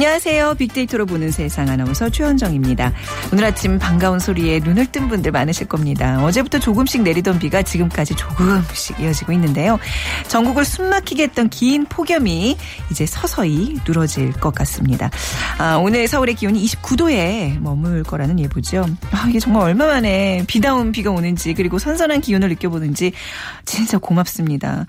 안녕하세요. 빅데이터로 보는 세상 아나운서 최현정입니다. 오늘 아침 반가운 소리에 눈을 뜬 분들 많으실 겁니다. 어제부터 조금씩 내리던 비가 지금까지 조금씩 이어지고 있는데요. 전국을 숨막히게 했던 긴 폭염이 이제 서서히 누러질 것 같습니다. 아, 오늘 서울의 기온이 29도에 머물 거라는 예보죠. 아, 이게 정말 얼마 만에 비다운 비가 오는지 그리고 선선한 기온을 느껴보는지 진짜 고맙습니다.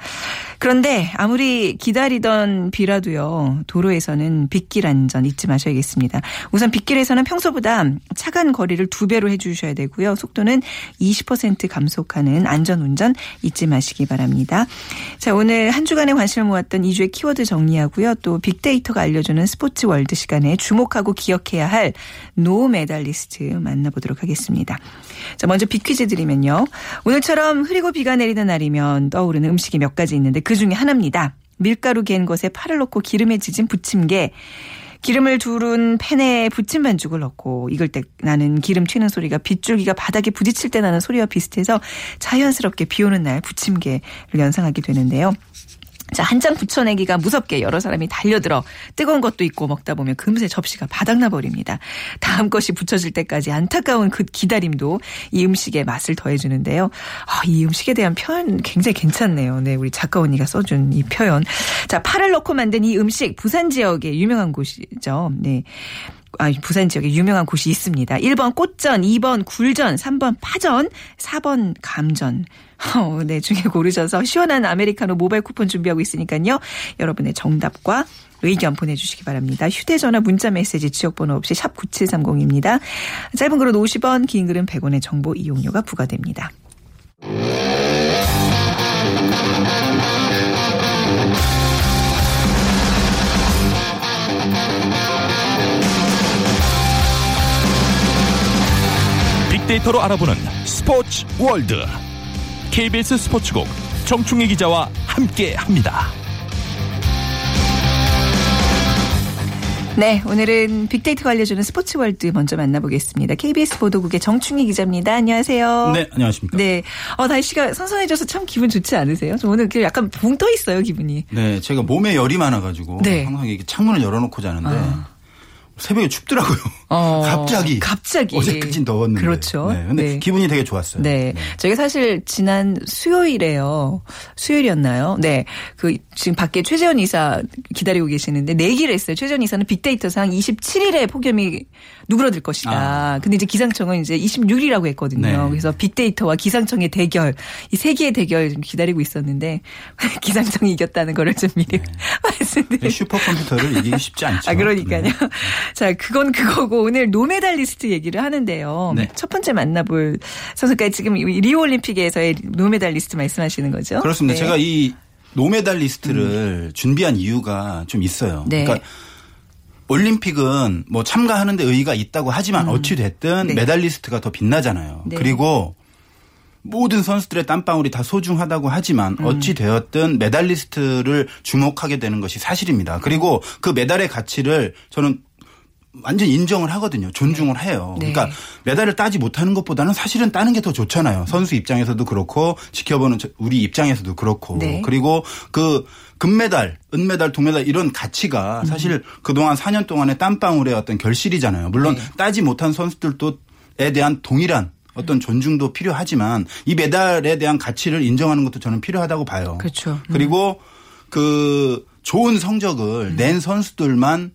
그런데 아무리 기다리던 비라도요. 도로에서는 빗길 안전 잊지 마셔야겠습니다. 우선 빗길에서는 평소보다 차간 거리를 두 배로 해주셔야 되고요. 속도는 20% 감속하는 안전 운전 잊지 마시기 바랍니다. 자 오늘 한 주간의 관심을 모았던 이 주의 키워드 정리하고요. 또 빅데이터가 알려주는 스포츠 월드 시간에 주목하고 기억해야 할 노 메달리스트 만나보도록 하겠습니다. 자 먼저 빅퀴즈 드리면요. 오늘처럼 흐리고 비가 내리는 날이면 떠오르는 음식이 몇 가지 있는데 그 중에 하나입니다. 밀가루 갠 것에 파를 넣고 기름에 지진 부침개. 기름을 두른 팬에 부침 반죽을 넣고 익을 때 나는 기름 튀는 소리가 빗줄기가 바닥에 부딪힐 때 나는 소리와 비슷해서 자연스럽게 비 오는 날 부침개를 연상하게 되는데요. 자, 한 장 붙여내기가 무섭게 여러 사람이 달려들어 뜨거운 것도 있고 먹다 보면 금세 접시가 바닥나 버립니다. 다음 것이 붙여질 때까지 안타까운 그 기다림도 이 음식의 맛을 더해주는데요. 아, 이 음식에 대한 표현 굉장히 괜찮네요. 네, 우리 작가 언니가 써준 이 표현. 자, 파를 넣고 만든 이 음식 부산 지역의 유명한 곳이죠. 네. 아, 부산 지역에 유명한 곳이 있습니다. 1번 꽃전, 2번 굴전, 3번 파전, 4번 감전. 어, 네, 중에 고르셔서 시원한 아메리카노 모바일 쿠폰 준비하고 있으니까요. 여러분의 정답과 의견 보내주시기 바랍니다. 휴대전화 문자 메시지 지역번호 없이 샵 9730입니다. 짧은 글은 50원, 긴 글은 100원의 정보 이용료가 부과됩니다. 빅데이터로 알아보는 스포츠 월드 KBS 스포츠국 정충희 기자와 함께합니다. 네, 오늘은 빅데이터가 알려주는 스포츠 월드 먼저 만나보겠습니다. KBS 보도국의 정충희 기자입니다. 안녕하세요. 네, 안녕하십니까. 네. 어, 날씨가 선선해져서 참 기분 좋지 않으세요? 저 오늘 약간 붕 떠 있어요, 기분이. 네, 제가 몸에 열이 많아가지고 네. 항상 이렇게 창문을 열어놓고 자는데 아. 새벽에 춥더라고요. 어, 갑자기. 갑자기. 어제까진 더웠는데. 그렇죠. 네, 근데 네. 기분이 되게 좋았어요. 네. 저희가 사실 지난 수요일에요. 수요일이었나요? 네. 그 지금 밖에 최재원 이사 기다리고 계시는데 내기를 했어요. 최재원 이사는 빅데이터상 27일에 폭염이 누그러들 것이다. 아. 근데 이제 기상청은 이제 26일이라고 했거든요. 네. 그래서 빅데이터와 기상청의 대결, 이세 개의 대결 좀 기다리고 있었는데 기상청이 이겼다는 거를 좀 미리 네, 말씀드리고 슈퍼컴퓨터를 이기기 쉽지 않죠. 아, 그러니까요. 네. 자, 그건 그거고 오늘 노메달리스트 얘기를 하는데요. 네. 첫 번째 만나볼 선수가 지금 리오 올림픽에서의 노메달리스트 말씀하시는 거죠? 그렇습니다. 네. 제가 이 노메달리스트를 준비한 이유가 좀 있어요. 네. 그러니까 올림픽은 뭐 참가하는데 의의가 있다고 하지만 어찌 됐든 네. 메달리스트가 더 빛나잖아요. 네. 그리고 모든 선수들의 땀방울이 다 소중하다고 하지만 음. 어찌 되었든 메달리스트를 주목하게 되는 것이 사실입니다. 그리고 그 메달의 가치를 저는 완전 인정을 하거든요. 존중을 해요. 네. 그러니까 메달을 따지 못하는 것보다는 사실은 따는 게 더 좋잖아요. 선수 입장에서도 그렇고 지켜보는 저- 우리 입장에서도 그렇고 네. 그리고 그 금메달, 은메달, 동메달 이런 가치가 사실 그동안 4년 동안의 땀방울의 어떤 결실이잖아요. 물론 네. 따지 못한 선수들도에 대한 동일한 어떤 존중도 필요하지만 이 메달에 대한 가치를 인정하는 것도 저는 필요하다고 봐요. 그렇죠. 음. 그리고 그 좋은 성적을 낸 선수들만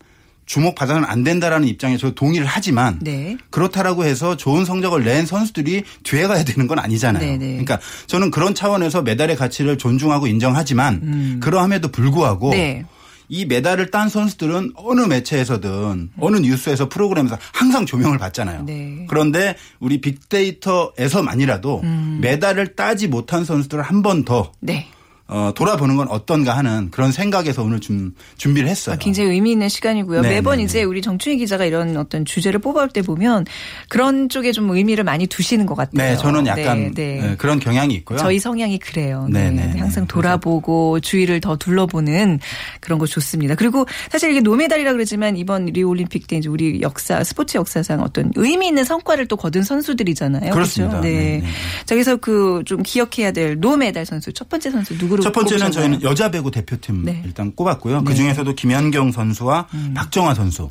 주목받아서는 안 된다라는 입장에 저 동의를 하지만 네. 그렇다라고 해서 좋은 성적을 낸 선수들이 뒤에 가야 되는 건 아니잖아요. 네네. 그러니까 저는 그런 차원에서 메달의 가치를 존중하고 인정하지만 그러함에도 불구하고 음. 네. 이 메달을 딴 선수들은 어느 매체에서든 어느 뉴스에서 프로그램에서 항상 조명을 받잖아요. 네. 그런데 우리 빅데이터에서만이라도 음. 메달을 따지 못한 선수들을 한 번 더 네. 어, 돌아보는 건 어떤가 하는 그런 생각에서 오늘 좀 준비를 했어요. 아, 굉장히 의미 있는 시간이고요. 네, 매번 네, 이제 우리 정춘희 기자가 이런 어떤 주제를 뽑아올 때 보면 그런 쪽에 좀 의미를 많이 두시는 것 같아요. 네, 저는 약간 네, 네. 네, 그런 경향이 있고요. 저희 성향이 그래요. 네, 네, 네, 항상 네. 돌아보고 주위를 더 둘러보는 그런 거 좋습니다. 그리고 사실 이게 노메달이라 그러지만 이번 리오 올림픽 때 이제 우리 역사 스포츠 역사상 어떤 의미 있는 성과를 또 거둔 선수들이잖아요. 그렇습니다. 그렇죠? 네. 네, 네. 자, 그래서 그 좀 기억해야 될 노메달 선수 첫 번째 선수 누구 로첫 번째는? 저희는 여자 배구 대표팀 네. 일단 꼽았고요. 그 중에서도 김연경 선수와 박정화 선수.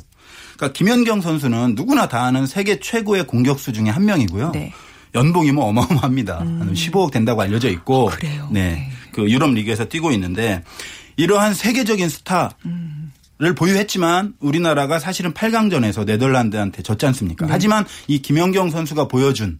그러니까 김연경 선수는 누구나 다 아는 세계 최고의 공격수 중에 한 명이고요. 네. 연봉이 뭐 어마어마합니다. 한 15억 된다고 알려져 있고. 그래요? 네. 네. 그 유럽 리그에서 뛰고 있는데 이러한 세계적인 스타 를 보유했지만 우리나라가 사실은 8강전에서 네덜란드한테 졌지 않습니까? 하지만 이 김연경 선수가 보여준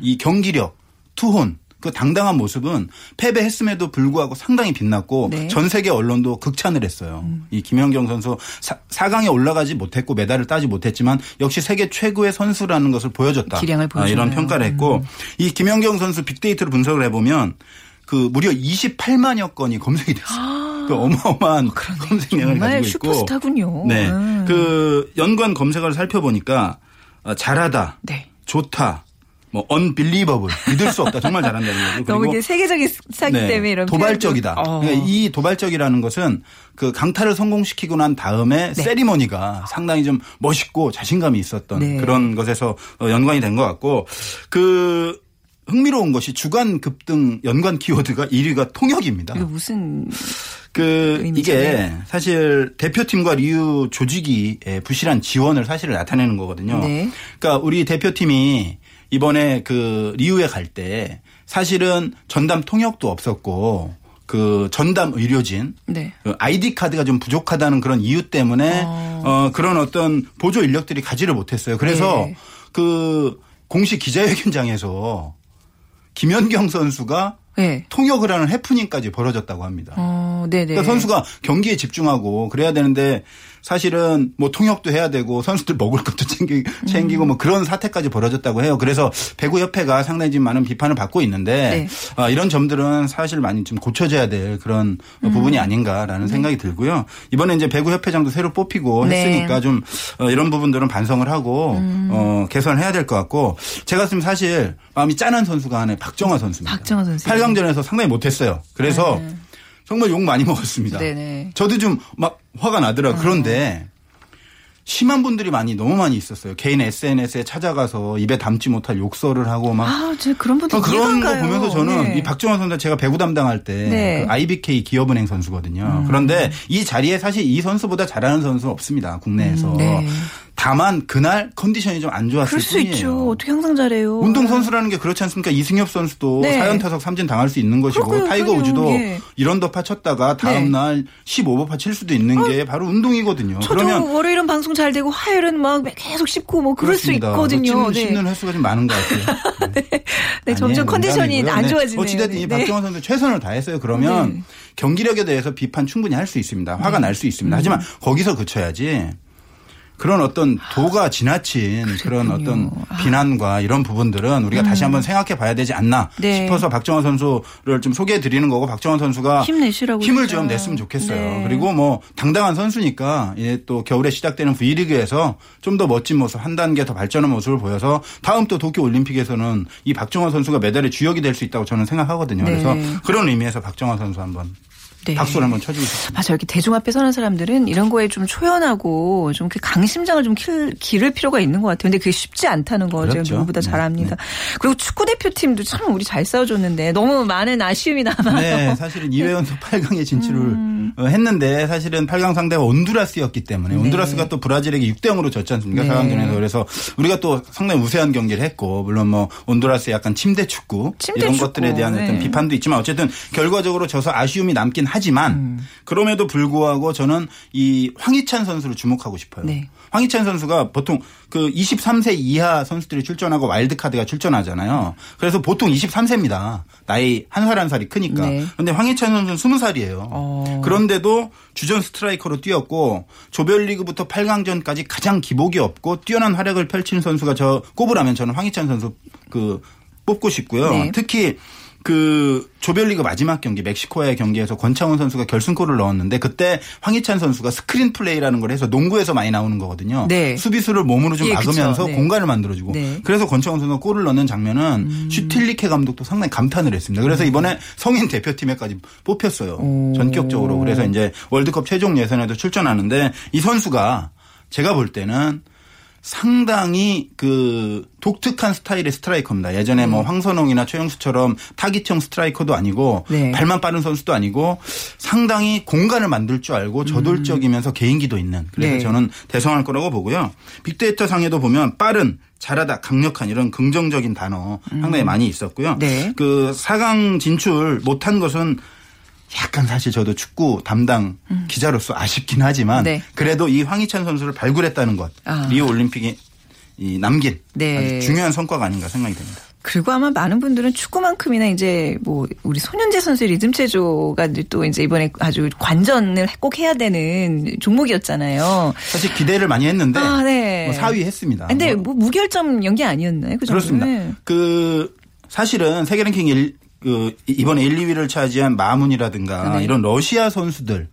이 경기력, 투혼, 그 당당한 모습은 패배했음에도 불구하고 상당히 빛났고 네. 전 세계 언론도 극찬을 했어요. 이 김연경 선수 사, 4강에 올라가지 못했고 메달을 따지 못했지만 역시 세계 최고의 선수라는 것을 보여줬다. 기량을 아, 보여주네요. 이런 평가를 했고 이 김연경 선수 빅데이터로 분석을 해보면 그 무려 28만여 건이 검색이 됐어요. 그 어마어마한 검색량을 정말 가지고 있고 슈퍼스타군요. 네. 음. 그 연관 검색어를 살펴보니까 어, 잘하다, 네. 좋다, 뭐 unbelievable 믿을 수 없다 정말 잘한다는 거죠. 너무 이게 세계적인 스타기 네, 때문에 이런 도발적이다. 어. 그러니까 이 도발적이라는 것은 그 강타를 성공시키고 난 다음에 네. 세리머니가 상당히 좀 멋있고 자신감이 있었던 네. 그런 것에서 어, 연관이 된 것 같고 그 흥미로운 것이 주간 급등 연관 키워드가 1위가 통역입니다. 이거 무슨 그 의미죠? 이게 네. 사실 대표팀과 리우 조직이 부실한 지원을 사실 나타내는 거거든요. 네. 그러니까 우리 대표팀이 이번에 그 리우에 갈 때 사실은 전담 통역도 없었고 그 전담 의료진 네. 그 아이디 카드가 좀 부족하다는 그런 이유 때문에 어. 어, 그런 어떤 보조 인력들이 가지를 못했어요. 그래서 네. 그 공식 기자회견장에서 김연경 선수가 네. 통역을 하는 해프닝까지 벌어졌다고 합니다. 어, 네네. 그러니까 선수가 경기에 집중하고 그래야 되는데 사실은 뭐 통역도 해야 되고 선수들 먹을 것도 챙기, 챙기고 뭐 그런 사태까지 벌어졌다고 해요. 그래서 배구협회가 상당히 지금 많은 비판을 받고 있는데 네. 아, 이런 점들은 사실 많이 좀 고쳐져야 될 그런 음. 부분이 아닌가라는 생각이 들고요. 이번에 이제 배구협회장도 새로 뽑히고 네. 했으니까 좀 어, 이런 부분들은 반성을 하고 음. 어, 개선해야 될 것 같고 제가 지금 사실 마음이 짠한 선수가 하나 박정화 선수입니다. 박정화 선수. 8강전에서 상당히 못했어요. 그래서 정말 욕 많이 먹었습니다. 네네. 저도 좀 막 화가 나더라고요. 그런데 심한 분들이 많이 너무 많이 있었어요. 개인 SNS에 찾아가서 입에 담지 못할 욕설을 하고 막 아, 저 그런 분들 어, 그런 거 가요. 보면서 저는 네. 이 박정환 선수 제가 배구 담당할 때 네. 음. 그 IBK 기업은행 선수거든요. 그런데 이 자리에 사실 이 선수보다 잘하는 선수는 없습니다. 국내에서. 음, 네. 다만 그날 컨디션이 좀 안 좋았을 그럴 수 뿐이에요. 있죠. 어떻게 항상 잘해요. 운동 선수라는 게 그렇지 않습니까? 이승엽 선수도 네. 사연타석 삼진 당할 수 있는 것이고 그러니까요, 타이거 그럼요. 우즈도 예. 언더파 쳤다가 다음 네. 날 15오버파 칠 수도 있는 게 바로 운동이거든요. 저도 그러면 월요일은 방송 잘 되고 화요일은 막 계속 씹고 뭐 그럴 그렇습니다. 수 있거든요. 찜 씹는 횟수가 좀 많은 것 같아요. 네. 네, 점점 아니에요, 컨디션이. 안 네. 좋아지네요. 어찌됐든 이 네. 박정환 선수 최선을 다했어요. 그러면 네. 경기력에 대해서 비판 충분히 할 수 있습니다. 화가 날수 음. 있습니다. 하지만 거기서 그쳐야지. 그런 어떤 도가 지나친 그런 어떤 비난과 이런 부분들은 우리가 다시 한번 생각해 봐야 되지 않나 음. 네. 싶어서 박정환 선수를 좀 소개해 드리는 거고 박정환 선수가 힘내시라고 힘을 진짜. 좀 냈으면 좋겠어요. 네. 그리고 뭐 당당한 선수니까 이제 또 겨울에 시작되는 V리그에서 좀 더 멋진 모습 한 단계 더 발전한 모습을 보여서 다음 또 도쿄 올림픽에서는 이 박정환 선수가 메달의 주역이 될 수 있다고 저는 생각하거든요. 네. 그래서 그런 의미에서 박정환 선수 한번 네. 박수를 한번 싶습니다. 맞아 여기 대중 앞에 서는 사람들은 이런 거에 좀 초연하고 좀 이렇게 강심장을 좀 킬, 기를 필요가 있는 것 같아요. 근데 그게 쉽지 않다는 거 제가 그렇죠. 누구보다 네, 잘 압니다. 그리고 축구 대표팀도 참 우리 잘 싸워줬는데 너무 많은 아쉬움이 남아요. 네, 사실은 2회 연속 8강에 진출을 음. 어, 했는데 사실은 8강 상대가 온두라스였기 때문에 네. 온두라스가 또 브라질에게 6대 0으로 졌지 않습니까? 네. 4강전에서 그래서 우리가 또 상당히 우세한 경기를 했고 물론 뭐 온두라스의 약간 침대 축구 침대 이런 축구. 것들에 대한 어떤 네. 비판도 있지만 어쨌든 결과적으로 져서 아쉬움이 남긴 하 지만 음. 그럼에도 불구하고 저는 이 황희찬 선수를 주목하고 싶어요. 네. 황희찬 선수가 보통 그 23세 이하 선수들이 출전하고 와일드카드가 출전하잖아요. 그래서 보통 23세입니다. 나이 한 살 한 살이 크니까. 네. 근데 황희찬 선수는 20살이에요. 어. 그런데도 주전 스트라이커로 뛰었고 조별리그부터 8강전까지 가장 기복이 없고 뛰어난 활약을 펼친 선수가 저 꼽으라면 저는 황희찬 선수 그 뽑고 싶고요. 네. 특히 그 조별리그 마지막 경기 멕시코와의 경기에서 권창훈 선수가 결승골을 넣었는데 그때 황희찬 선수가 스크린 플레이라는 걸 해서 농구에서 많이 나오는 거거든요. 네. 수비수를 몸으로 좀 예, 그쵸. 막으면서 네. 공간을 만들어주고 네. 음. 그래서 권창훈 선수가 골을 넣는 장면은 슈틸리케 감독도 상당히 감탄을 했습니다. 그래서 이번에 성인 대표팀에까지 뽑혔어요. 오. 전격적으로. 그래서 이제 월드컵 최종 예선에도 출전하는데 이 선수가 제가 볼 때는 상당히 그 독특한 스타일의 스트라이커입니다. 예전에 뭐 황선홍이나 최영수처럼 타깃형 스트라이커도 아니고 네. 발만 빠른 선수도 아니고 상당히 공간을 만들 줄 알고 저돌적이면서 개인기도 있는 그래서 네. 저는 대성할 거라고 보고요. 빅데이터 상에도 보면 빠른 잘하다, 강력한 이런 긍정적인 단어 상당히 많이 있었고요. 네. 그 4강 진출 못한 것은 약간 사실 저도 축구 담당 기자로서 아쉽긴 하지만 음. 네. 그래도 이 황희찬 선수를 발굴했다는 것 아. 리오 올림픽이 이 남긴 네. 아주 중요한 성과가 아닌가 생각이 됩니다. 그리고 아마 많은 분들은 축구만큼이나 이제 뭐 우리 손현재 선수의 리듬 체조가 또 이제 이번에 아주 관전을 꼭 해야 되는 종목이었잖아요. 사실 기대를 많이 했는데 아, 네. 뭐 4위 했습니다. 근데 뭐 뭐 무결점 연기 아니었나요? 그 정도는? 그렇습니다. 그 사실은 세계 랭킹 1, 그 이번에 1, 2위를 차지한 마문이라든가 네. 이런 러시아 선수들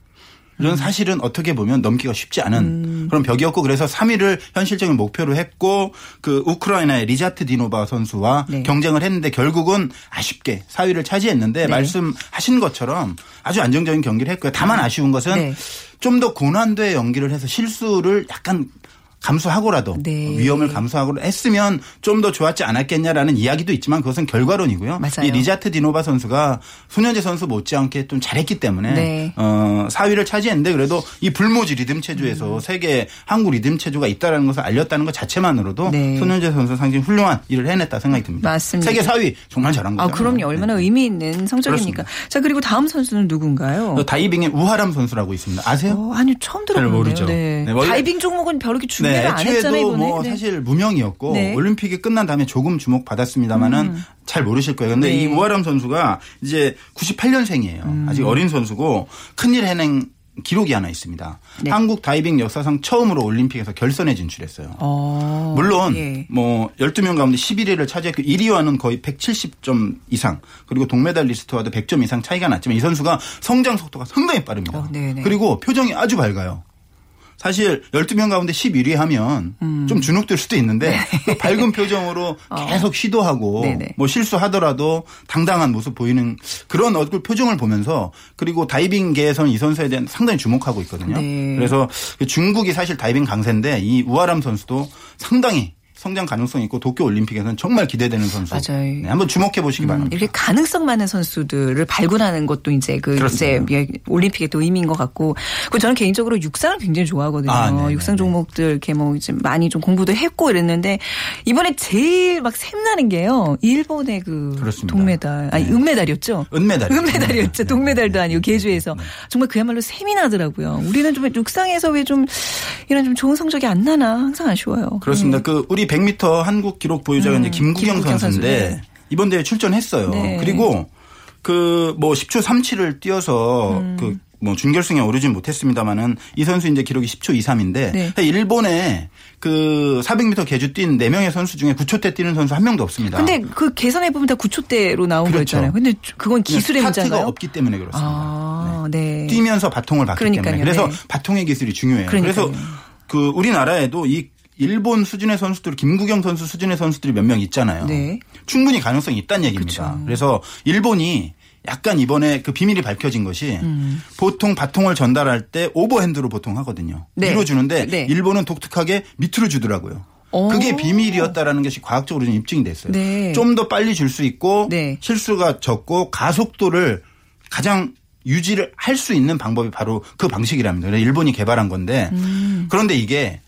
이런 사실은 어떻게 보면 넘기가 쉽지 않은 음. 그런 벽이었고 그래서 3위를 현실적인 목표로 했고 그 우크라이나의 리자트디노바 선수와 네. 경쟁을 했는데 결국은 아쉽게 4위를 차지했는데 네. 말씀하신 것처럼 아주 안정적인 경기를 했고요. 다만 아쉬운 것은 네. 좀더 고난도의 연기를 해서 실수를 약간 감수하고라도 네. 위험을 감수하고 했으면 좀 더 좋았지 않았겠냐라는 이야기도 있지만 그것은 결과론이고요. 맞아요. 이 리자트디노바 선수가 손현재 선수 못지않게 좀 잘했기 때문에 네. 어, 4위를 차지했는데 그래도 이 불모지 리듬 음. 체조에서 세계 한국 리듬 체조가 있다라는 것을 알렸다는 것 자체만으로도 네. 손현재 선수 상당히 훌륭한 일을 해냈다 생각이 듭니다. 맞습니다. 세계 4위 정말 잘한 아, 거죠. 그럼요. 얼마나 의미 있는 성적입니까? 자, 그리고 다음 선수는 누군가요? 다이빙의 우하람 선수라고 있습니다. 아세요? 어, 아니 처음 잘 들어보네요. 모르죠. 네. 네, 다이빙 종목은 별로 이렇 게 준비를 안 했잖아요 애초에도 이번에. 뭐 네. 사실 무명이었고 네. 올림픽이 끝난 다음에 조금 주목 받았습니다만은 음. 잘 모르실 거예요. 근데 네. 이 우아람 선수가 이제 98년생이에요. 음. 아직 어린 선수고 큰일 해낸 기록이 하나 있습니다. 네. 한국 다이빙 역사상 처음으로 올림픽에서 결선에 진출했어요. 어, 물론 예. 뭐 12명 가운데 11위를 차지했고 1위와는 거의 170점 이상 그리고 동메달리스트와도 100점 이상 차이가 났지만 이 선수가 성장 속도가 상당히 빠릅니다. 어. 그리고 표정이 아주 밝아요. 사실 12명 가운데 11위 하면 음. 좀 주눅들 수도 있는데 그 밝은 표정으로 계속 시도하고 네. 어. 네네. 뭐 실수하더라도 당당한 모습 보이는 그런 얼굴 표정을 보면서 그리고 다이빙계에서는 이 선수에 대한 상당히 주목하고 있거든요. 네. 그래서 그 중국이 사실 다이빙 강세인데 이 우아람 선수도 상당히 성장 가능성이 있고 도쿄 올림픽에서는 정말 기대되는 선수. 맞아요. 네, 한번 주목해 보시기 음, 바랍니다. 이렇게 가능성 많은 선수들을 발굴하는 것도 이제 그 그렇습니다. 이제 올림픽의 또 의미인 것 같고, 그 저는 개인적으로 육상을 굉장히 좋아하거든요. 아, 네네네. 육상 종목들 이렇게 뭐 이제 많이 좀 공부도 했고 이랬는데 이번에 제일 막 샘나는 게요. 일본의 그 그렇습니다. 동메달, 아니 네. 은메달이었죠. 은메달. 은메달이었죠. 동메달도 아니고 개주에서 정말 그야말로 샘이 나더라고요. 우리는 좀 육상에서 왜 좀 이런 좀 좋은 성적이 안 나나 항상 아쉬워요. 그렇습니다. 네. 그 우리 100m 한국 기록 보유자가 이제 김구경, 김구경 선수, 선수인데 네. 이번 대회 출전했어요. 네. 그리고 그 뭐 10초 37을 뛰어서 음. 그뭐 준결승에 오르진 못했습니다만은 이 선수 이제 기록이 10초 23인데 네. 일본에 그 400m 계주 뛴 4명의 선수 중에 9초대 뛰는 선수 한 명도 없습니다. 근데 그 계산해 보면 다 9초대로 나온 그렇죠. 거였잖아요. 근데 그건 기술의 스타트가 문제인가요? 없기 때문에 그렇습니다. 아, 네. 뛰면서 바통을 받기 그러니까요. 때문에 그래서 네. 바통의 기술이 중요해요. 그러니까요. 그래서 그 우리나라에도 이 일본 수준의 선수들 김구경 선수 수준의 선수들이 몇 명 있잖아요. 네. 충분히 가능성이 있다는 얘기입니다. 그쵸. 그래서 일본이 약간 이번에 그 비밀이 밝혀진 것이 음. 보통 바통을 전달할 때 오버핸드로 보통 하거든요. 네. 위로 주는데 네. 일본은 독특하게 밑으로 주더라고요. 오. 그게 비밀이었다라는 것이 과학적으로 좀 입증이 됐어요. 네. 좀더 빨리 줄 수 있고 네. 실수가 적고 가속도를 가장 유지를 할 수 있는 방법이 바로 그 방식이랍니다. 일본이 개발한 건데 음. 그런데 이게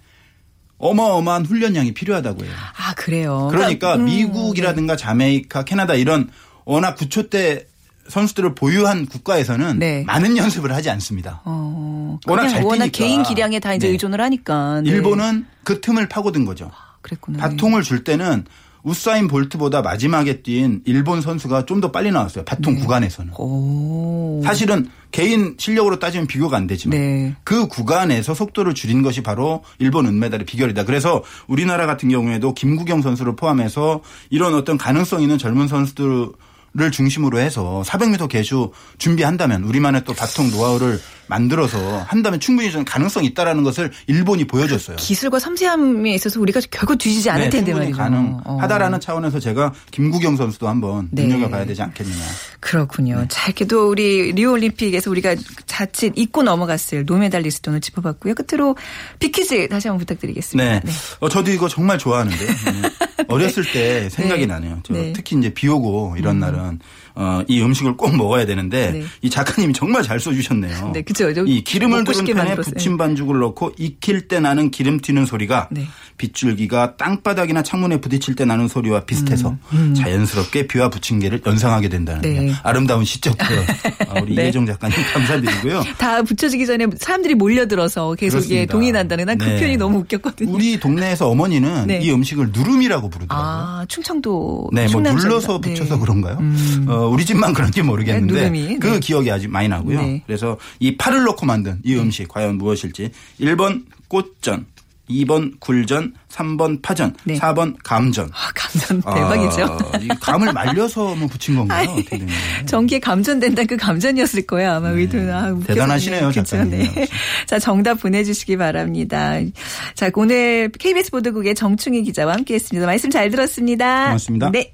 어마어마한 훈련량이 필요하다고 해요. 아, 그래요. 그러니까 음, 미국이라든가 자메이카, 캐나다 이런 워낙 9초 대 선수들을 보유한 국가에서는 네. 많은 연습을 하지 않습니다. 어, 워낙 잘 워낙 뛰니까. 개인 기량에 다 이제 네. 의존을 하니까. 네. 일본은 그 틈을 파고든 거죠. 그랬구나. 바통을 줄 때는 우사인 볼트보다 마지막에 뛴 일본 선수가 좀 더 빨리 나왔어요. 바통 구간에서는. 네. 오. 사실은 개인 실력으로 따지면 비교가 안 되지만 네. 그 구간에서 속도를 줄인 것이 바로 일본 은메달의 비결이다. 그래서 우리나라 같은 경우에도 김구경 선수를 포함해서 이런 어떤 가능성 있는 젊은 선수들 을 중심으로 해서 400m 개주 준비한다면 우리만의 또 바통 노하우를 만들어서 한다면 충분히 저는 가능성이 있다라는 것을 일본이 보여줬어요. 기술과 섬세함에 있어서 우리가 결코 뒤지지 않을 네, 텐데 말이죠. 가능하다라는 차원에서 제가 김구경 선수도 한번 네. 눈여겨봐야 되지 않겠느냐. 그렇군요. 네. 자, 이렇게도 우리 리우올림픽에서 우리가 자칫 잊고 넘어갔을 노메달리스트 오늘 짚어봤고요. 끝으로 비키즈 다시 한번 부탁드리겠습니다. 네. 어, 저도 이거 정말 좋아하는데요. 네. 어렸을 때 생각이 네. 나네요. 저 네. 특히 이제 비 오고 이런 날은 어, 이 음식을 꼭 먹어야 되는데 네. 이 작가님이 정말 잘 써주셨네요. 네, 그죠. 좀이 기름을 두른 팬에 만들었어요. 부침 반죽을 넣고 익힐 때 나는 기름 튀는 소리가 네. 빗줄기가 땅바닥이나 창문에 부딪힐 때 나는 소리와 비슷해서 자연스럽게 비와 부침개를 연상하게 된다는 음, 네. 아름다운 시적 표현. 아, 우리 네. 이혜정 작가님 감사드리고요. 다 붙여지기 전에 사람들이 몰려들어서 계속 예. 동의난다는 난그 네. 표현이 너무 웃겼거든요. 우리 동네에서 어머니는 네. 이 음식을 누름이라고 부르더라고요. 아, 충청도. 네, 뭐 충남 눌러서 쪽이다. 붙여서 네. 그런가요? 음. 어, 우리 집만 그런지 모르겠는데 네. 그 네. 기억이 아주 많이 나고요. 네. 그래서 이 파를 넣고 만든 이 음식 과연 무엇일지 1번 꽃전, 2번 굴전, 3번 파전, 네. 4번 감전. 아, 감전 대박이죠. 아, 이 감을 말려서 뭐 붙인 건가요? 어떻게 된 거예요? 전기에 감전된다 그 감전이었을 거야 아마 의도는 아, 웃겨서. 네. 대단하시네요, 작가님. 네. 자 정답 보내주시기 바랍니다. 자 오늘 KBS 보도국의 정충희 기자와 함께했습니다. 말씀 잘 들었습니다. 고맙습니다. 네.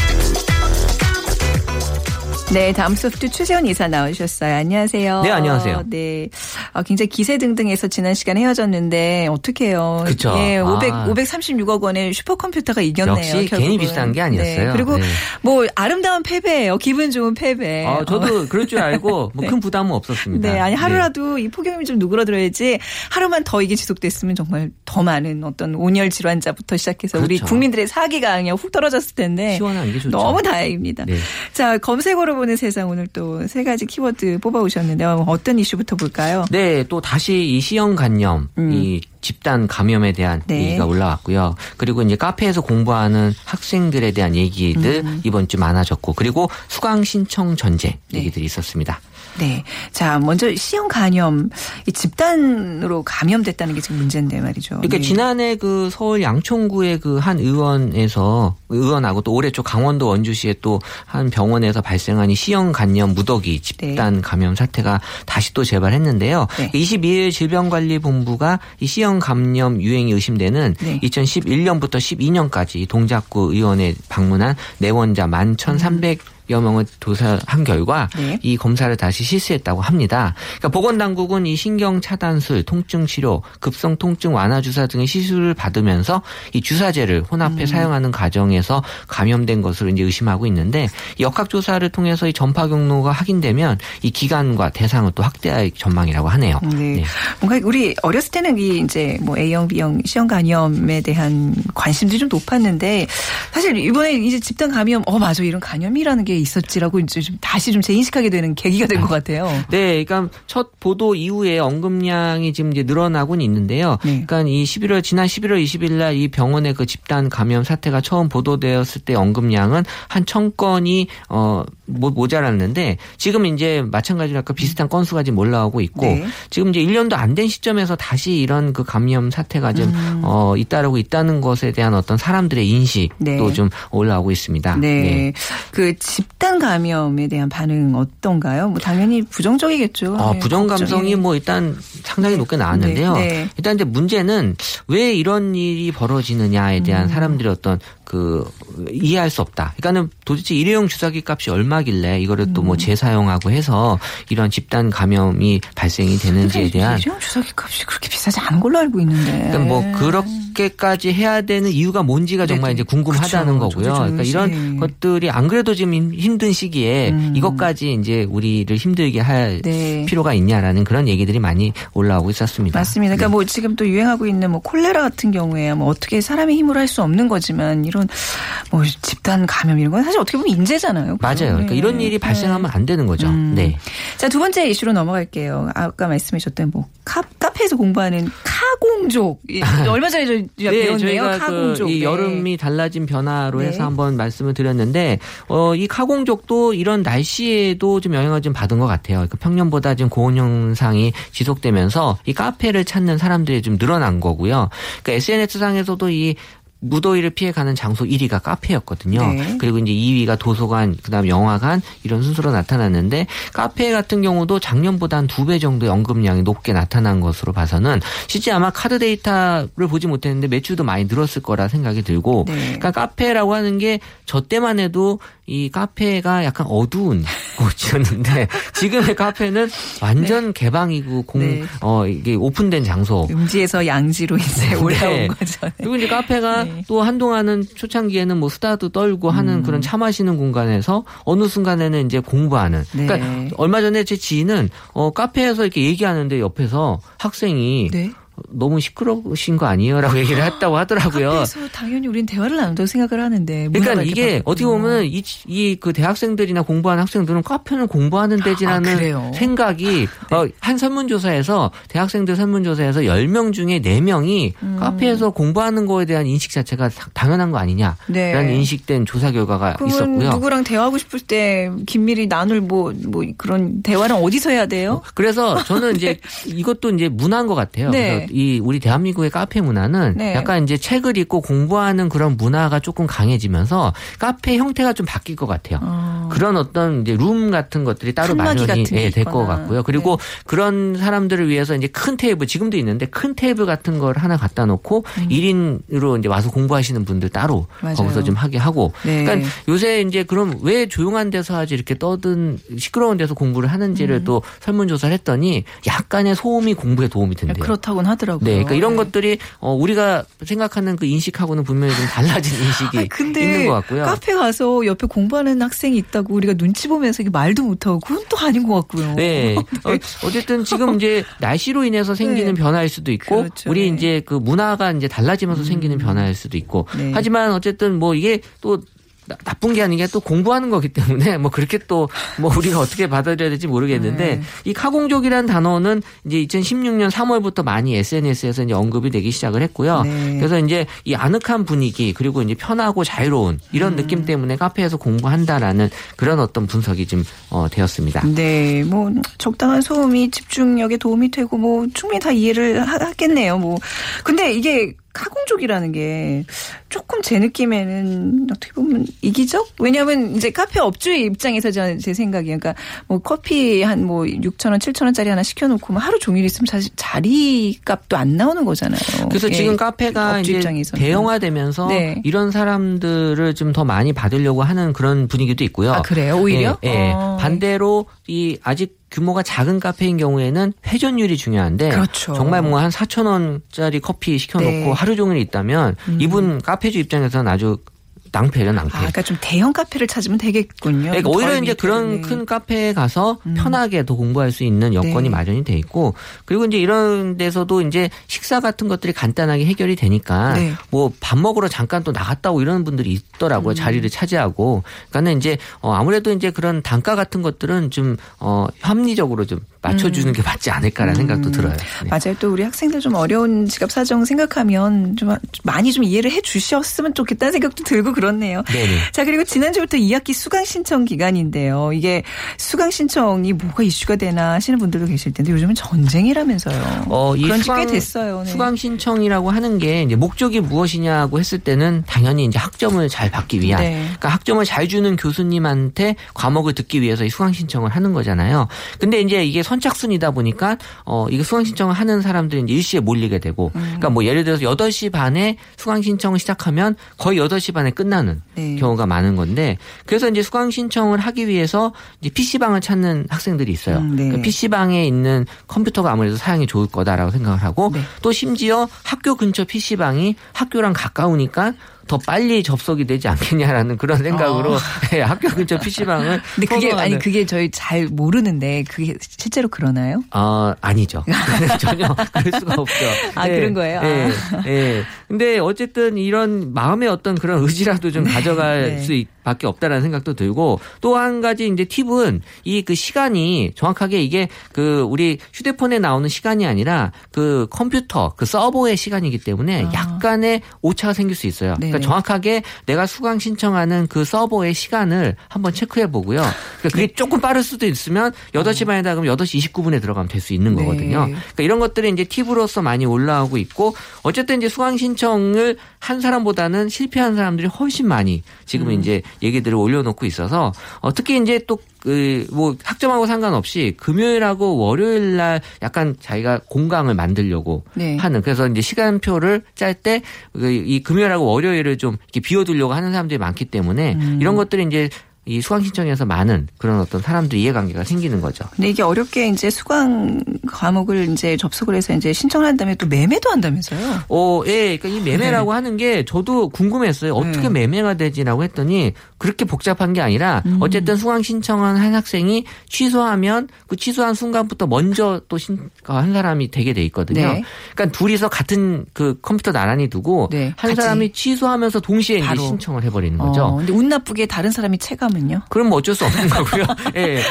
네, 다음 소프트 최세원 이사 나오셨어요. 안녕하세요. 네, 안녕하세요. 네. 아, 굉장히 기세 등등해서 지난 시간에 헤어졌는데 어떡해요. 그쵸. 예, 500, 아. 536억 원의 슈퍼컴퓨터가 이겼네요. 역시 결국은. 괜히 비싼 게 아니었어요. 네. 그리고 네. 뭐 아름다운 패배예요. 기분 좋은 패배. 아, 저도 어. 그럴 줄 알고 뭐 네. 큰 부담은 없었습니다. 네, 아니 하루라도 이 폭염이 좀 누그러들어야지 하루만 더 이게 지속됐으면 정말 더 많은 어떤 온열 질환자부터 시작해서 우리 그렇죠. 국민들의 사기가 그냥 훅 떨어졌을 텐데 시원한 게 좋죠. 너무 다행입니다. 네. 자, 검색어로 보는 세상 오늘 또 세 가지 키워드 뽑아오셨는데요. 어떤 이슈부터 볼까요? 네, 또 다시 이 시형 간염, 이 집단 감염에 대한 음. 네. 얘기가 올라왔고요. 그리고 이제 카페에서 공부하는 학생들에 대한 얘기들 음. 이번 주 많아졌고, 그리고 수강 신청 전제 네. 얘기들이 있었습니다. 네. 자, 먼저 C형 간염, 이 집단으로 감염됐다는 게 지금 문제인데 말이죠. 그러니까 네. 지난해 그 서울 양천구의 그 한 의원에서 의원하고 또 올해 초 강원도 원주시의 또 한 병원에서 발생한 이 C형 간염 무더기 집단 감염 사태가 다시 또 재발했는데요. 네. 22일 질병관리본부가 이 C형 감염 유행이 의심되는 네. 2011년부터 12년까지 동작구 의원에 방문한 내원자 11,300 여 명을 조사한 결과 네. 이 검사를 다시 실시했다고 합니다. 그러니까 보건당국은 이 신경 차단술, 통증 치료, 급성 통증 완화 주사 등의 시술을 받으면서 이 주사제를 혼합해 사용하는 과정에서 감염된 것으로 이제 의심하고 있는데 이 역학 조사를 통해서 이 전파 경로가 확인되면 이 기간과 대상을 또 확대할 전망이라고 하네요. 네. 뭔가 우리 어렸을 때는 이 이제 뭐 A형, B형, C형 간염에 대한 관심들이 좀 높았는데 사실 이번에 이제 집단 감염, 어 맞아 이런 감염이라는 게 있었지라고 이제 좀 다시 좀 재인식하게 되는 계기가 된것 같아요. 네, 그러니까 첫 보도 이후에 언급량이 지금 이제 늘어나고는 있는데요. 네. 그러니까 이 11월 지난 11월 20일 날 이 병원의 그 집단 감염 사태가 처음 보도되었을 때 언급량은 한 1000건이 어 모- 모자랐는데 지금 이제 마찬가지로 아까 비슷한 건수가 지금 올라오고 있고 네. 지금 이제 1년도 안 된 시점에서 다시 이런 그 감염 사태가 좀 음. 어 잇따르고 있다는 것에 대한 어떤 사람들의 인식도 네. 좀 올라오고 있습니다. 네. 그 집단 감염에 대한 반응 어떤가요? 뭐 당연히 부정적이겠죠. 아, 네, 부정 감성이. 뭐 일단 상당히 높게 나왔는데요. 네, 네. 일단 이제 문제는 왜 이런 일이 벌어지느냐에 음. 대한 사람들의 어떤 그 이해할 수 없다. 그러니까는 도대체 일회용 주사기 값이 얼마 길래 이거를 또 음. 뭐 재사용하고 해서 이런 집단 감염이 발생이 되는지에 대한 일회용 주사기 값이 그렇게 비싸지 않은 걸로 알고 있는데. 그러니까 뭐 그렇 그렇게까지 해야 되는 이유가 뭔지가 정말 네, 이제 궁금하다는 그쵸. 거고요. 그러니까 이런 네. 것들이 안 그래도 지금 힘- 힘든 시기에 음. 이것까지 이제 우리를 힘들게 할 네. 필요가 있냐라는 그런 얘기들이 많이 올라오고 있었습니다. 맞습니다. 그러니까 네. 뭐 지금 또 유행하고 있는 뭐 콜레라 같은 경우에 뭐 어떻게 사람의 힘으로 할 수 없는 거지만 이런 뭐 집단 감염 이런 건 사실 어떻게 보면 인재잖아요. 맞아요. 그러니까 네. 이런 일이 발생하면 안 되는 거죠. 음. 네. 자, 두 번째 이슈로 넘어갈게요. 아까 말씀해 주셨던 뭐 카, 카페에서 공부하는 카공족. 예, 얼마 전에 저 배웠네요. 저희가 카공족. 그이 네. 여름이 달라진 변화로 네. 해서 한번 말씀을 드렸는데 어, 이 카공족도 이런 날씨에도 좀 영향을 좀 받은 것 같아요. 그러니까 평년보다 좀 고온 현상이 지속되면서 이 카페를 찾는 사람들이 좀 늘어난 거고요. 그러니까 SNS 상에서도 이 무더위를 피해가는 장소 1위가 카페였거든요. 네. 그리고 이제 2위가 도서관, 그다음 영화관 이런 순서로 나타났는데 카페 같은 경우도 작년보다 한 두 배 정도 연금량이 높게 나타난 것으로 봐서는 실제 아마 카드 데이터를 보지 못했는데 매출도 많이 늘었을 거라 생각이 들고 네. 그러니까 카페라고 하는 게 저 때만 해도 이 카페가 약간 어두운 곳이었는데 지금의 카페는 완전 개방이고 공, 네. 어, 이게 오픈된 장소. 음지에서 양지로 이제 올라온 거죠. 네. 그리고 이제 카페가 네. 또 한동안은 초창기에는 뭐 수다도 떨고 하는 음. 그런 차 마시는 공간에서 어느 순간에는 이제 공부하는. 네. 그러니까 얼마 전에 제 지인은 어 카페에서 이렇게 얘기하는데 옆에서 학생이 네. 너무 시끄러우신 거 아니에요 라고 얘기를 했다고 하더라고요. 카페에서 당연히 우린 대화를 나눈다고 생각을 하는데. 그러니까 이게 어떻게. 보면 이그 대학생들이나 공부하는 학생들은 카페는 공부하는 아, 데지라는 그래요? 생각이 네. 어, 한 설문조사에서 대학생들 설문조사에서 10명 중에 4명이 음. 카페에서 공부하는 거에 대한 인식 자체가 다- 당연한 거 아니냐라는 네. 인식된 조사 결과가 있었고요. 누구랑 대화하고 싶을 때 긴밀히 나눌 뭐, 뭐 그런 대화는 어디서 해야 돼요? 그래서 저는 이제 이것도 이제 문화인 것 같아요. 네. 이 우리 대한민국의 카페 문화는 네. 약간 이제 책을 읽고 공부하는 그런 문화가 조금 강해지면서 카페 형태가 좀 바뀔 것 같아요. 어. 그런 어떤 이제 룸 같은 것들이 따로 마련이 같은 게될것 있거나. 같고요. 그리고 네. 그런 사람들을 위해서 이제 큰 테이블 지금도 있는데 큰 테이블 같은 걸 하나 갖다 놓고 일 1인으로 이제 와서 공부하시는 분들 따로 음. 맞아요. 거기서 좀 하게 하고. 네. 그러니까 요새 이제 그럼 왜 조용한 데서 하지 이렇게 떠든 시끄러운 데서 공부를 하는지를 음. 또 설문조사를 했더니 약간의 소음이 공부에 도움이 된대요. 그렇다고는 하더라고요. 네, 그러니까 이런 네. 것들이 어, 우리가 생각하는 그 인식하고는 분명히 좀 달라진 인식이 아니, 근데 있는 것 같고요. 카페 가서 옆에 공부하는 학생이 있다고 우리가 눈치 보면서 이게 말도 못하고 그건 또 아닌 것 같고요. 네. 어, 어쨌든 지금 이제 날씨로 인해서 생기는 네. 변화일 수도 있고 그렇죠. 우리 네. 이제 그 문화가 이제 달라지면서 생기는 변화일 수도 있고 네. 하지만 어쨌든 뭐 이게 또 나- 나쁜 게 아닌 게 또 공부하는 거기 때문에 뭐 그렇게 또 뭐 우리가 어떻게 받아들여야 될지 모르겠는데 네. 이 카공족이라는 단어는 이제 2016년 3월부터 많이 SNS에서 이제 언급이 되기 시작을 했고요. 네. 그래서 이제 이 아늑한 분위기 그리고 이제 편하고 자유로운 이런 음. 느낌 때문에 카페에서 공부한다라는 그런 어떤 분석이 좀 어, 되었습니다. 네, 뭐 적당한 소음이 집중력에 도움이 되고 뭐 충분히 다 이해를 하- 하겠네요. 뭐 근데 이게 카공족이라는 게 조금 제 느낌에는 어떻게 보면 이기적? 왜냐하면 이제 카페 업주의 입장에서 저- 제 생각이 그러니까 뭐 커피 한 뭐 6천 원, 7천 원짜리 하나 시켜놓고 뭐 하루 종일 있으면 사실 자리 값도 안 나오는 거잖아요. 그래서 예, 지금 카페가 업주 이제 입장에서는. 대형화되면서 네. 이런 사람들을 좀 더 많이 받으려고 하는 그런 분위기도 있고요. 아 그래요? 오히려? 예, 예. 어. 반대로 이 아직 규모가 작은 카페인 경우에는 회전율이 중요한데 그렇죠. 정말 뭐 한 4천 원짜리 커피 시켜놓고 네. 음. 하루 종일 있다면 이분 카페주 입장에서는 아주 낭패죠, 낭패. 아, 그러니까 좀 대형 카페를 찾으면 되겠군요. 그러니까 덜 오히려 이제. 그런 큰 카페에 가서 편하게 더 공부할 수 있는 여건이 네. 마련이 돼 있고 그리고 이제 이런 데서도 이제 식사 같은 것들이 간단하게 해결이 되니까 네. 뭐밥 먹으러 잠깐 또 나갔다 오고 이런 분들이 있더라고요. 자리를 차지하고. 그러니까는 이제 어 아무래도 이제 그런 단가 같은 것들은 좀 어 합리적으로 좀 맞춰주는 게 맞지 않을까라는 생각도 들어요. 네. 맞아요. 또 우리 학생들 좀 어려운 지갑 사정 생각하면 좀 많이 좀 이해를 해 주셨으면 좋겠다는 생각도 들고 그렇네요. 네네. 자, 그리고 지난주부터 2학기 수강 신청 기간인데요. 이게 수강 신청이 뭐가 이슈가 되나 하시는 분들도 계실 텐데 요즘은 전쟁이라면서요. 어, 이 그런 지 수강, 꽤 됐어요. 네. 수강 신청이라고 하는 게 목적이 무엇이냐고 했을 때는 당연히 이제 학점을 잘 받기 위한. 네. 그러니까 학점을 잘 주는 교수님한테 과목을 듣기 위해서 이 수강 신청을 하는 거잖아요. 근데 이제 이게 선착순이다 보니까 어 이거 수강 신청을 하는 사람들이 이제 일시에 몰리게 되고 음. 그러니까 뭐 예를 들어서 8시 반에 수강 신청을 시작하면 거의 8시 반에 끝나는 네. 경우가 많은 건데 그래서 이제 수강 신청을 하기 위해서 이제 PC방을 찾는 학생들이 있어요. 음, 네. 그러니까 PC방에 있는 컴퓨터가 아무래도 사양이 좋을 거다라고 생각을 하고 네. 또 심지어 학교 근처 PC방이 학교랑 가까우니까 더 빨리 접속이 되지 않겠냐라는 그런 생각으로 예, 학교 근처 PC방을 어. 근데 그게 아니 그게 저희 잘 모르는데 그게 실제로 그러나요? 어, 아니죠. 전혀 그럴 수가 없죠. 아, 그런 거예요? 예. 아. 예. 근데 어쨌든 이런 마음의 어떤 그런 의지라도 좀 가져갈 네. 수 밖에 없다라는 생각도 들고 또 한 가지 이제 팁은 이 그 시간이 정확하게 이게 그 우리 휴대폰에 나오는 시간이 아니라 그 컴퓨터 그 서버의 시간이기 때문에 약간의 오차가 생길 수 있어요. 아. 네. 그러니까 정확하게 내가 수강 신청하는 그 서버의 시간을 한번 체크해 보고요. 그러니까 그게 네. 조금 빠를 수도 있으면 8시 반에다 그러면 8시 29분에 들어가면 될 수 있는 네. 거거든요. 그러니까 이런 것들이 이제 팁으로서 많이 올라오고 있고 어쨌든 이제 수강 신청 을 한 사람보다는 실패한 사람들이 훨씬 많이 지금은 음. 이제 얘기들을 올려놓고 있어서 어, 특히 이제 또 그뭐 학점하고 상관없이 금요일하고 월요일 날 약간 자기가 공강을 만들려고 네. 하는 그래서 이제 시간표를 짤 때 이 금요일하고 월요일을 좀 이렇게 비워두려고 하는 사람들이 많기 때문에 음. 이런 것들이 이제 이 수강 신청에서 많은 그런 어떤 사람들 이해관계가 생기는 거죠. 근데 이게 어렵게 이제 수강 과목을 이제 접속을 해서 이제 신청을 한 다음에 또 매매도 한다면서요? 어, 예, 그러니까 이 매매라고 하는 게 저도 궁금했어요. 어떻게 네. 매매가 되지라고 했더니 그렇게 복잡한 게 아니라 음. 어쨌든 수강 신청한 한 학생이 취소하면 그 취소한 순간부터 먼저 또 신 한 사람이 되게 돼 있거든요. 네. 그러니까 둘이서 같은 그 컴퓨터 나란히 두고 네, 한 같이. 사람이 취소하면서 동시에 이제. 신청을 해버리는 거죠. 어, 근데 운 나쁘게 다른 사람이 체감 은요? 그럼 뭐 어쩔 수 없는 거고요. 예.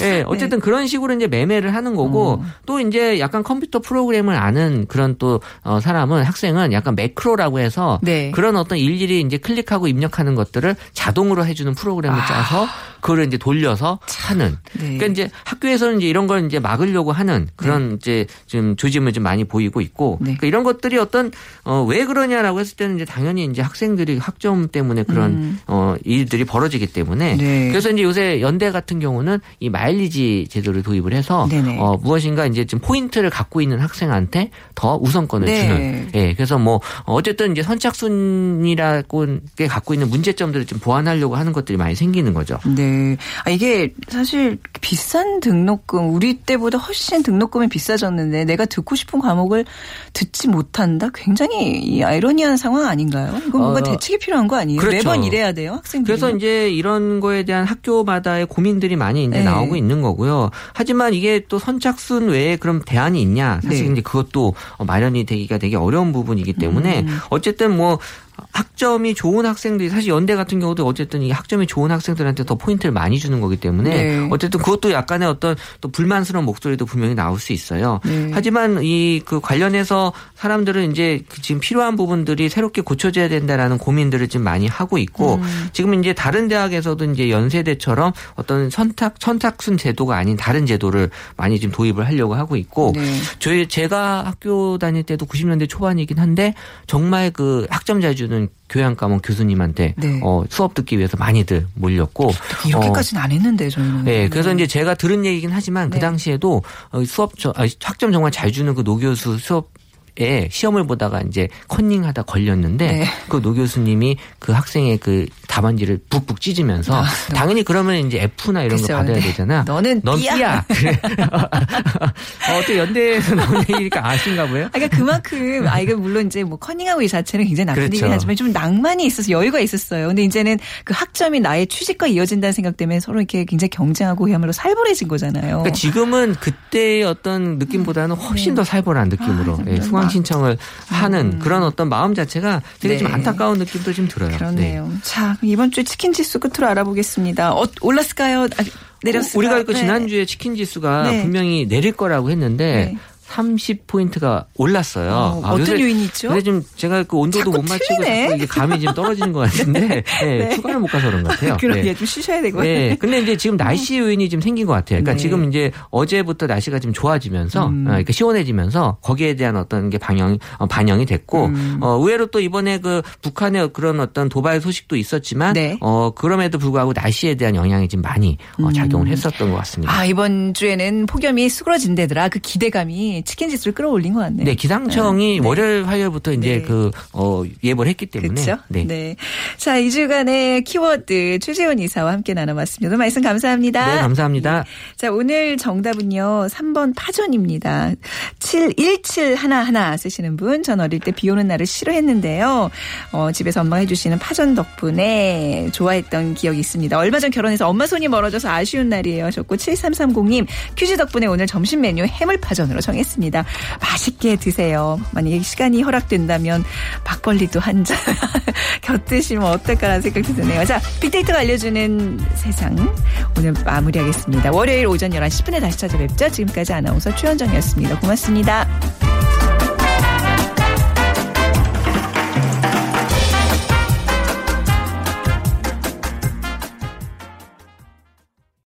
예, 어쨌든 그런 식으로 이제 매매를 하는 거고 어. 또 이제 약간 컴퓨터 프로그램을 아는 그런 또 어, 사람은 학생은 약간 매크로라고 해서 네. 그런 어떤 일일이 이제 클릭하고 입력하는 것들을 자동으로 해주는 프로그램을 아. 짜서 그걸 이제 돌려서 하는. 네. 그러니까 이제 학교에서는 이제 이런 걸 이제 막으려고 하는 그런 이제 좀 조짐을 좀 많이 보이고 있고 네. 그러니까 이런 것들이 어떤 어, 왜 그러냐라고 했을 때는 이제 당연히 이제 학생들이 학점 때문에 그런 음. 어, 일들이 벌어지기 때문에 네. 그래서 이제 요새 연대 같은 경우는 이 마일리지 제도를 도입을 해서 네네. 어, 무엇인가 이제 좀 포인트를 갖고 있는 학생한테 더 우선권을 네. 주는. 예. 그래서 뭐 어쨌든 이제 선착순이라고 게 갖고 있는 문제점들을 좀 보완하려고 하는 것들이 많이 생기는 거죠. 네. 아, 이게 사실 비싼 등록금, 우리 때보다 훨씬 등록금이 비싸졌는데 내가 듣고 싶은 과목을 듣지 못한다? 굉장히 이 아이러니한 상황 아닌가요? 이건 뭔가 어, 대책이 필요한 거 아니에요? 그렇죠. 매번 이래야 돼요, 학생들이. 그래서 이제 이런 거에 대한 학교마다의 고민들이 많이 이제 네. 나오고 있는 거고요. 하지만 이게 또 선착순 외에 그럼 대안이 있냐? 사실 네. 이제 그것도 마련이 되기가 되게 어려운 부분이기 때문에 음. 어쨌든 뭐 학점이 좋은 학생들이 사실 연대 같은 경우도 어쨌든 이 학점이 좋은 학생들한테 더 포인트를 많이 주는 거기 때문에 네. 어쨌든 그것도 약간의 어떤 또 불만스러운 목소리도 분명히 나올 수 있어요. 네. 하지만 이 그 관련해서 사람들은 이제 그 지금 필요한 부분들이 새롭게 고쳐져야 된다라는 고민들을 지금 많이 하고 있고 음. 지금 이제 다른 대학에서도 이제 연세대처럼 어떤 선탁 선착순 제도가 아닌 다른 제도를 많이 지금 도입을 하려고 하고 있고 네. 저희 제가 학교 다닐 때도 90년대 초반이긴 한데 정말 그 학점 잘주 는 교양 과목 교수님한테 네. 어, 수업 듣기 위해서 많이들 몰렸고 이렇게까지는 안 했는데, 저희는. 네, 그래서 이제 제가 들은 얘기긴 하지만 그 네. 당시에도 어, 수업 저, 아, 학점 정말 잘 주는 그 노교수 수업 에 시험을 보다가 이제 컨닝하다 걸렸는데 네. 그노 교수님이 그 학생의 그 답안지를 북북 찢으면서 아, 당연히 그러면 이제 F나 이런 글쎄요, 거 받아야 네. 되잖아. 너는 넌 B야. B야. 그래. 어, 또 연대에서 나온 얘기니까 아신가 봐요. 아, 그러니까 그만큼 아 이거 물론 이제 뭐 커닝하고 이 자체는 굉장히 나쁜 그렇죠. 얘기긴 하지만 좀 낭만이 있어서 여유가 있었어요. 근데 이제는 그 학점이 나의 취직과 이어진다는 생각 때문에 서로 이렇게 굉장히 경쟁하고 그야말로 살벌해진 거잖아요. 그러니까 지금은 그때의 어떤 느낌보다는 훨씬 더 살벌한 느낌으로 아, 예. 수강 신청을 하는 그런 어떤 마음 자체가 되게 좀 네. 안타까운 느낌도 좀 들어요. 네. 그렇네요. 자 이번 주 치킨 지수 끝으로 알아보겠습니다. 어, 올랐을까요? 아, 내렸을까요? 우리가 그 네. 지난주에 치킨 지수가 네. 분명히 내릴 거라고 했는데 네. 30포인트가 올랐어요. 어, 아, 요새- 요인이 있죠? 근데 좀 제가 그 온도도 못 맞추고 이게 감이 지금 떨어지는 것 같은데 네, 휴가를 못 가서 그런 것 같아요. 그럼 네. 얘좀 쉬셔야 되고. 네. 근데 이제 지금 날씨 요인이 좀 생긴 것 같아요. 그러니까 네. 지금 이제 어제부터 날씨가 좀 좋아지면서 음. 어, 이렇게 시원해지면서 거기에 대한 어떤 게 반영 어, 반영이 됐고 음. 어, 의외로 또 이번에 그 북한의 그런 어떤 도발 소식도 있었지만 네. 어, 그럼에도 불구하고 날씨에 대한 영향이 좀 많이 어, 작용을 했었던 것 같습니다. 아, 이번 주에는 폭염이 수그러진대더라. 그 기대감이 치킨 지수를 끌어올린 것 같네요. 네, 기상청이 네. 월요일 화요일부터 이제 네. 그 어, 예보를 했기 때문에 그렇죠? 네. 자, 이 주간의 키워드 최재원 이사와 함께 나눠봤습니다. 오늘 말씀 감사합니다. 네, 감사합니다. 자, 오늘 정답은요. 3번 파전입니다. 71711 쓰시는 분. 전 어릴 때 비 오는 날을 싫어했는데요. 어, 집에서 엄마가 해주시는 파전 덕분에 좋아했던 기억이 있습니다. 얼마 전 결혼해서 엄마 손이 멀어져서 아쉬운 날이에요. 하셨고 7330님 퀴즈 덕분에 오늘 점심 메뉴 해물파전으로 정했습니다. 맛있게 드세요. 만약에 시간이 허락된다면 막걸리도 한 잔 곁드시면 어떨까라는 생각이 드네요. 자, 빅데이터가 알려주는 세상 오늘 마무리하겠습니다. 월요일 오전 11시 10분에 다시 찾아뵙죠. 지금까지 아나운서 최현정이었습니다. 고맙습니다.